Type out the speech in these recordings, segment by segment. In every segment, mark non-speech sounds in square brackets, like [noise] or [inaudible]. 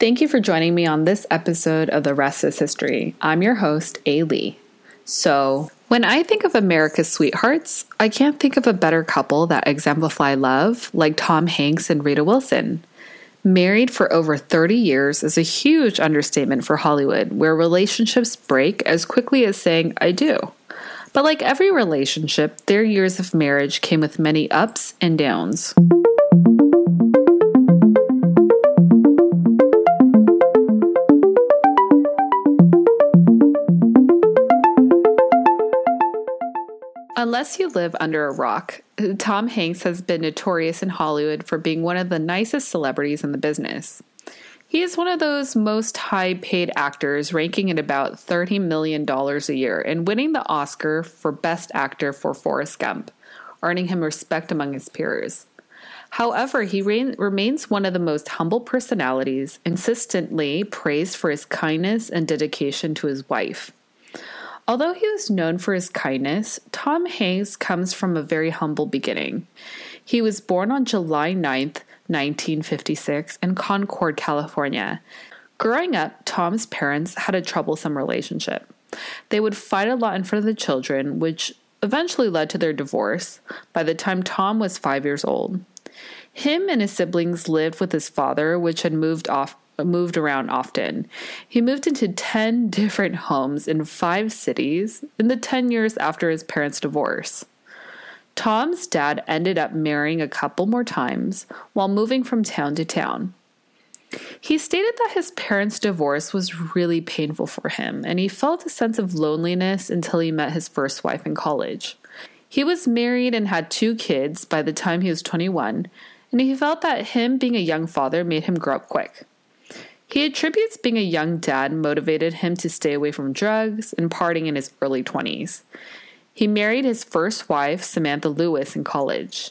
Thank you for joining me on this episode of The Rest is History. I'm your host, A. Lee. So, when I think of America's sweethearts, I can't think of a better couple that exemplify love like Tom Hanks and Rita Wilson. Married for over 30 years is a huge understatement for Hollywood, where relationships break as quickly as saying, I do. But like every relationship, their years of marriage came with many ups and downs. Unless you live under a rock, Tom Hanks has been notorious in Hollywood for being one of the nicest celebrities in the business. He is one of those most high paid actors, ranking at about $30 million a year and winning the Oscar for Best Actor for Forrest Gump, earning him respect among his peers. However, he re- remains one of the most humble personalities, insistently praised for his kindness and dedication to his wife. Although he was known for his kindness, Tom Hanks comes from a very humble beginning. He was born on July 9th, 1956, in Concord, California. Growing up, Tom's parents had a troublesome relationship. They would fight a lot in front of the children, which eventually led to their divorce by the time Tom was five years old. Him and his siblings lived with his father, which had moved off moved around often. He moved into 10 different homes in five cities in the 10 years after his parents' divorce. Tom's dad ended up marrying a couple more times while moving from town to town. He stated that his parents' divorce was really painful for him, and he felt a sense of loneliness until he met his first wife in college. He was married and had two kids by the time he was 21, and he felt that him being a young father made him grow up quick. He attributes being a young dad motivated him to stay away from drugs and partying in his early 20s. He married his first wife, Samantha Lewis, in college.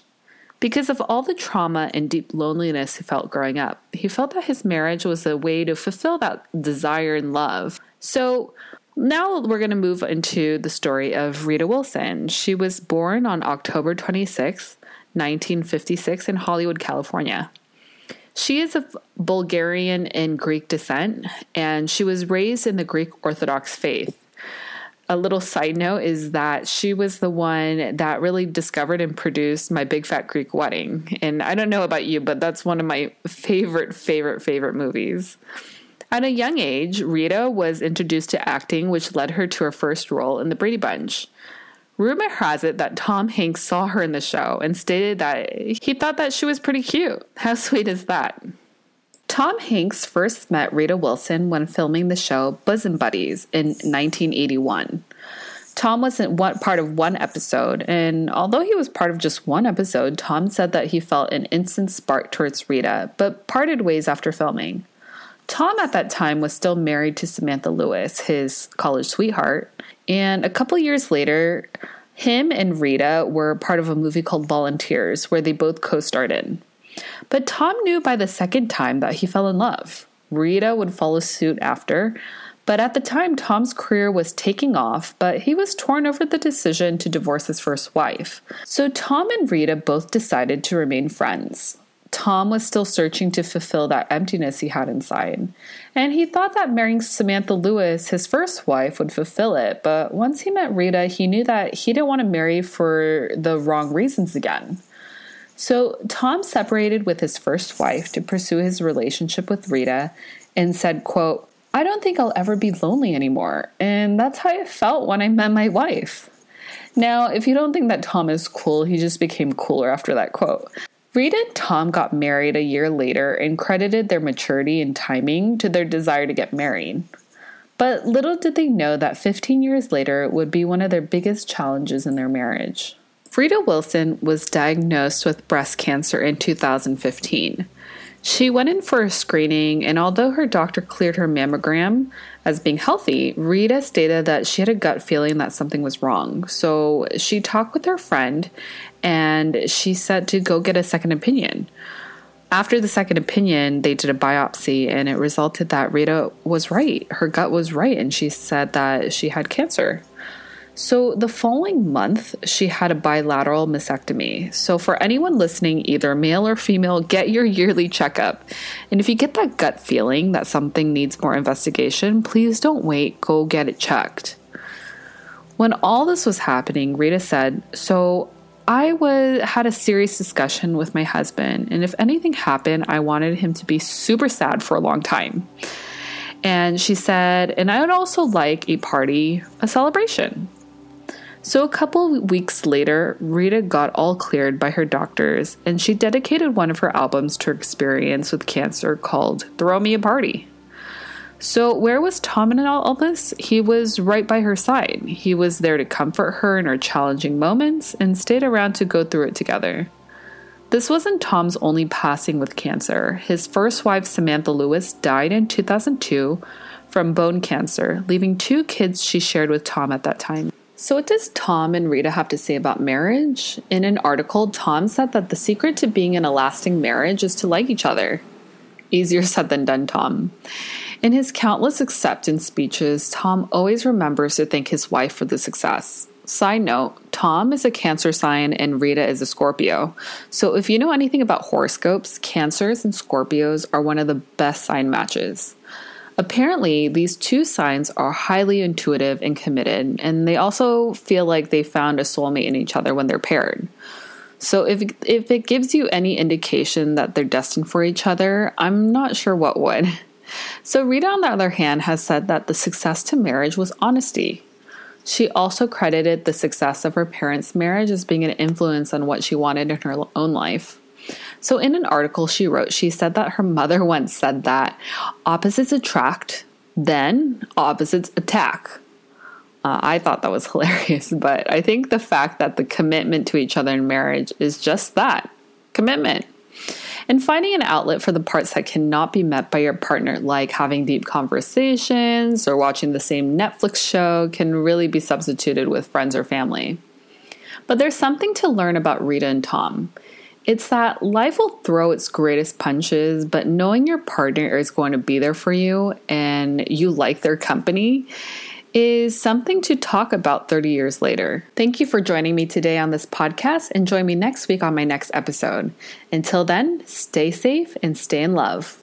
Because of all the trauma and deep loneliness he felt growing up, he felt that his marriage was a way to fulfill that desire and love. So now we're going to move into the story of Rita Wilson. She was born on October 26, 1956, in Hollywood, California. She is of Bulgarian and Greek descent, and she was raised in the Greek Orthodox faith. A little side note is that she was the one that really discovered and produced My Big Fat Greek Wedding. And I don't know about you, but that's one of my favorite, favorite, favorite movies. At a young age, Rita was introduced to acting, which led her to her first role in The Brady Bunch. Rumor has it that Tom Hanks saw her in the show and stated that he thought that she was pretty cute. How [laughs] sweet is that? Tom Hanks first met Rita Wilson when filming the show Bosom Buddies in 1981. Tom wasn't one part of one episode, and although he was part of just one episode, Tom said that he felt an instant spark towards Rita, but parted ways after filming. Tom at that time was still married to Samantha Lewis, his college sweetheart, and a couple years later, him and Rita were part of a movie called Volunteers, where they both co starred in. But Tom knew by the second time that he fell in love. Rita would follow suit after, but at the time, Tom's career was taking off, but he was torn over the decision to divorce his first wife. So Tom and Rita both decided to remain friends. Tom was still searching to fulfill that emptiness he had inside. And he thought that marrying Samantha Lewis, his first wife, would fulfill it. But once he met Rita, he knew that he didn't want to marry for the wrong reasons again. So Tom separated with his first wife to pursue his relationship with Rita and said, quote, I don't think I'll ever be lonely anymore. And that's how I felt when I met my wife. Now, if you don't think that Tom is cool, he just became cooler after that quote. Rita and Tom got married a year later and credited their maturity and timing to their desire to get married. But little did they know that 15 years later would be one of their biggest challenges in their marriage. Rita Wilson was diagnosed with breast cancer in 2015. She went in for a screening, and although her doctor cleared her mammogram as being healthy, Rita stated that she had a gut feeling that something was wrong. So she talked with her friend and she said to go get a second opinion. After the second opinion, they did a biopsy and it resulted that Rita was right. Her gut was right, and she said that she had cancer. So, the following month, she had a bilateral mastectomy. So, for anyone listening, either male or female, get your yearly checkup. And if you get that gut feeling that something needs more investigation, please don't wait, go get it checked. When all this was happening, Rita said, So I was had a serious discussion with my husband, and if anything happened, I wanted him to be super sad for a long time. And she said, and I would also like a party, a celebration. So, a couple weeks later, Rita got all cleared by her doctors and she dedicated one of her albums to her experience with cancer called Throw Me a Party. So, where was Tom in all this? He was right by her side. He was there to comfort her in her challenging moments and stayed around to go through it together. This wasn't Tom's only passing with cancer. His first wife, Samantha Lewis, died in 2002 from bone cancer, leaving two kids she shared with Tom at that time. So, what does Tom and Rita have to say about marriage? In an article, Tom said that the secret to being in a lasting marriage is to like each other. Easier [laughs] said than done, Tom. In his countless acceptance speeches, Tom always remembers to thank his wife for the success. Side note Tom is a Cancer sign and Rita is a Scorpio. So, if you know anything about horoscopes, Cancers and Scorpios are one of the best sign matches. Apparently, these two signs are highly intuitive and committed, and they also feel like they found a soulmate in each other when they're paired. So, if, if it gives you any indication that they're destined for each other, I'm not sure what would. [laughs] So, Rita, on the other hand, has said that the success to marriage was honesty. She also credited the success of her parents' marriage as being an influence on what she wanted in her own life. So, in an article she wrote, she said that her mother once said that opposites attract, then opposites attack. Uh, I thought that was [laughs] hilarious, but I think the fact that the commitment to each other in marriage is just that commitment. And finding an outlet for the parts that cannot be met by your partner, like having deep conversations or watching the same Netflix show, can really be substituted with friends or family. But there's something to learn about Rita and Tom. It's that life will throw its greatest punches, but knowing your partner is going to be there for you and you like their company is something to talk about 30 years later. Thank you for joining me today on this podcast and join me next week on my next episode. Until then, stay safe and stay in love.